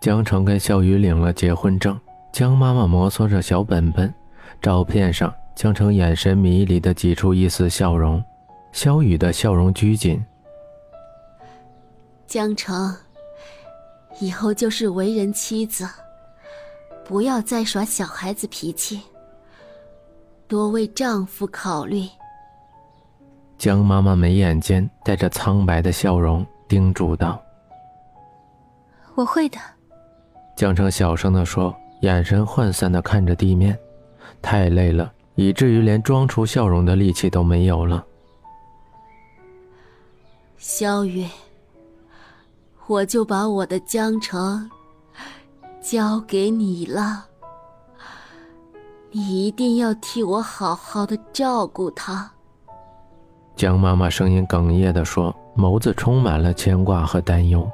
江城跟肖雨领了结婚证，江妈妈摩挲着小本本，照片上江城眼神迷离的挤出一丝笑容，肖雨的笑容拘谨。江城，以后就是为人妻子，不要再耍小孩子脾气，多为丈夫考虑。江妈妈眉眼间带着苍白的笑容，叮嘱道：“我会的。”江城小声地说，眼神涣散地看着地面，太累了，以至于连装出笑容的力气都没有了。萧雨，我就把我的江城交给你了，你一定要替我好好的照顾他。江妈妈声音哽咽地说，眸子充满了牵挂和担忧。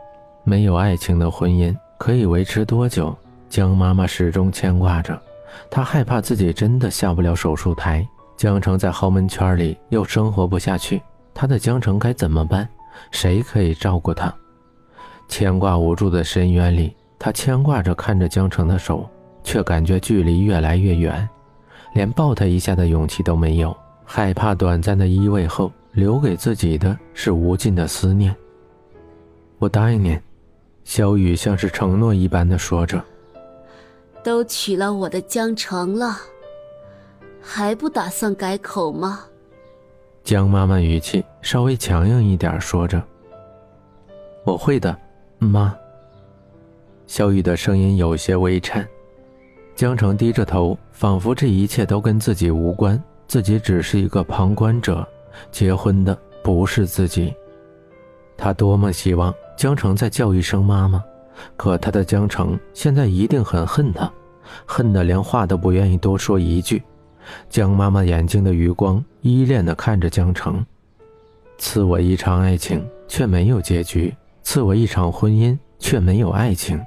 没有爱情的婚姻。可以维持多久？江妈妈始终牵挂着，她害怕自己真的下不了手术台。江城在豪门圈里又生活不下去，他的江城该怎么办？谁可以照顾他？牵挂无助的深渊里，他牵挂着看着江城的手，却感觉距离越来越远，连抱他一下的勇气都没有，害怕短暂的依偎后留给自己的是无尽的思念。我答应您。萧雨像是承诺一般的说着：“都娶了我的江城了，还不打算改口吗？”江妈妈语气稍微强硬一点说着：“我会的，妈。”萧雨的声音有些微颤。江城低着头，仿佛这一切都跟自己无关，自己只是一个旁观者，结婚的不是自己。他多么希望。江城再叫一声妈妈，可他的江城现在一定很恨他，恨得连话都不愿意多说一句。江妈妈眼睛的余光依恋地看着江城，赐我一场爱情却没有结局，赐我一场婚姻却没有爱情。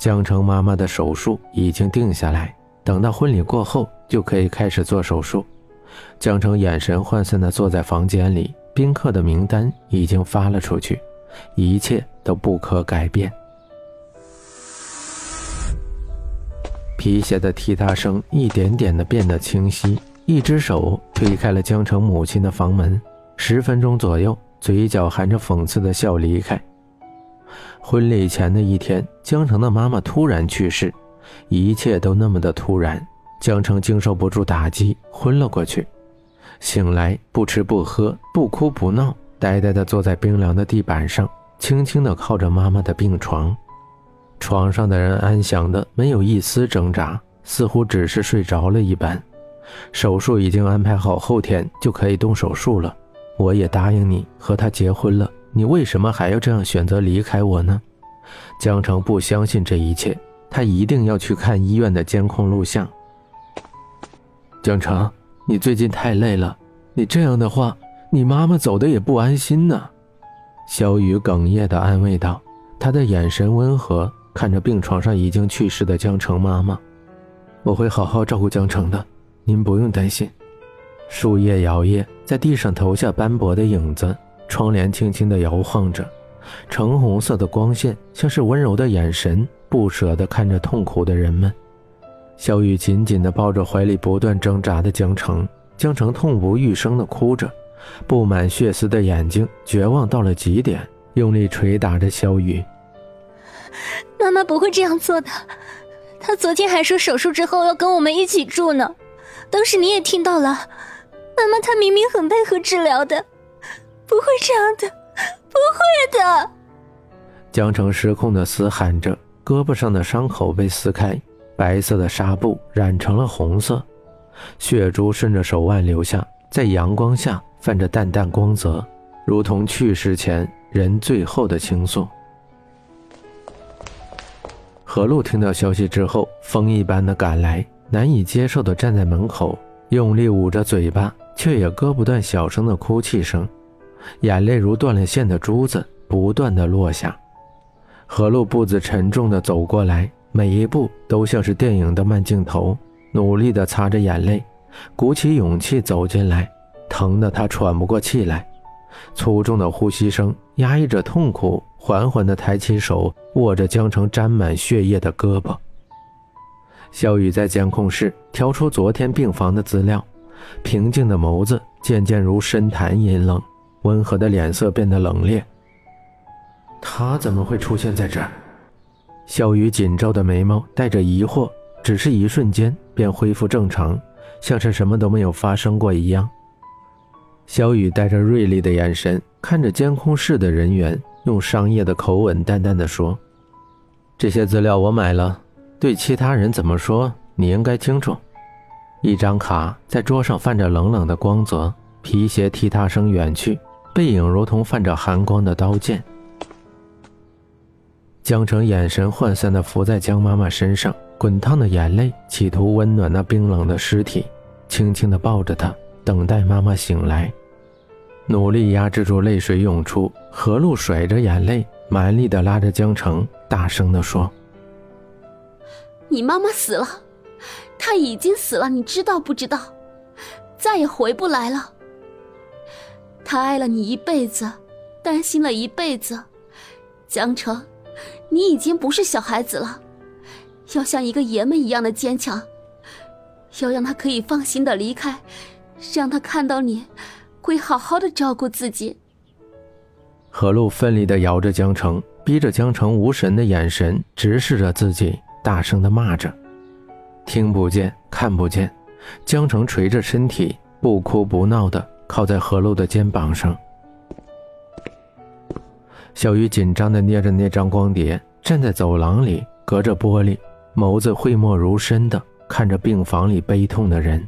江城妈妈的手术已经定下来，等到婚礼过后就可以开始做手术。江城眼神涣散地坐在房间里，宾客的名单已经发了出去。一切都不可改变。皮鞋的踢踏声一点点的变得清晰，一只手推开了江城母亲的房门。十分钟左右，嘴角含着讽刺的笑离开。婚礼前的一天，江城的妈妈突然去世，一切都那么的突然，江城经受不住打击，昏了过去。醒来，不吃不喝，不哭不闹。呆呆地坐在冰凉的地板上，轻轻地靠着妈妈的病床。床上的人安详的，没有一丝挣扎，似乎只是睡着了一般。手术已经安排好，后天就可以动手术了。我也答应你和他结婚了，你为什么还要这样选择离开我呢？江城不相信这一切，他一定要去看医院的监控录像。江城，你最近太累了，你这样的话。你妈妈走的也不安心呢，小雨哽咽地安慰道，他的眼神温和，看着病床上已经去世的江城妈妈：“我会好好照顾江城的，您不用担心。”树叶摇曳，在地上投下斑驳的影子，窗帘轻轻地摇晃着，橙红色的光线像是温柔的眼神，不舍地看着痛苦的人们。小雨紧紧地抱着怀里不断挣扎的江城，江城痛不欲生地哭着。布满血丝的眼睛，绝望到了极点，用力捶打着萧雨。妈妈不会这样做的，她昨天还说手术之后要跟我们一起住呢。当时你也听到了，妈妈她明明很配合治疗的，不会这样的，不会的。江城失控的嘶喊着，胳膊上的伤口被撕开，白色的纱布染成了红色，血珠顺着手腕流下，在阳光下。泛着淡淡光泽，如同去世前人最后的倾诉。何璐听到消息之后，风一般的赶来，难以接受的站在门口，用力捂着嘴巴，却也割不断小声的哭泣声，眼泪如断了线的珠子，不断的落下。何璐步子沉重的走过来，每一步都像是电影的慢镜头，努力的擦着眼泪，鼓起勇气走进来。疼得他喘不过气来，粗重的呼吸声压抑着痛苦，缓缓地抬起手，握着江城沾满血液的胳膊。肖雨在监控室调出昨天病房的资料，平静的眸子渐渐如深潭阴冷，温和的脸色变得冷冽。他怎么会出现在这儿？肖雨紧皱的眉毛带着疑惑，只是一瞬间便恢复正常，像是什么都没有发生过一样。小雨带着锐利的眼神看着监控室的人员，用商业的口吻淡淡的说：“这些资料我买了，对其他人怎么说，你应该清楚。”一张卡在桌上泛着冷冷的光泽，皮鞋踢踏声远去，背影如同泛着寒光的刀剑。江城眼神涣散的伏在江妈妈身上，滚烫的眼泪企图温暖那冰冷的尸体，轻轻的抱着她，等待妈妈醒来。努力压制住泪水涌出，何露甩着眼泪，满力的拉着江城，大声的说：“你妈妈死了，她已经死了，你知道不知道？再也回不来了。她爱了你一辈子，担心了一辈子，江城，你已经不是小孩子了，要像一个爷们一样的坚强，要让他可以放心的离开，让他看到你。”会好好的照顾自己。何露奋力的摇着江城，逼着江城无神的眼神直视着自己，大声的骂着。听不见，看不见。江城垂着身体，不哭不闹的靠在何露的肩膀上。小雨紧张的捏着那张光碟，站在走廊里，隔着玻璃，眸子讳莫如深的看着病房里悲痛的人。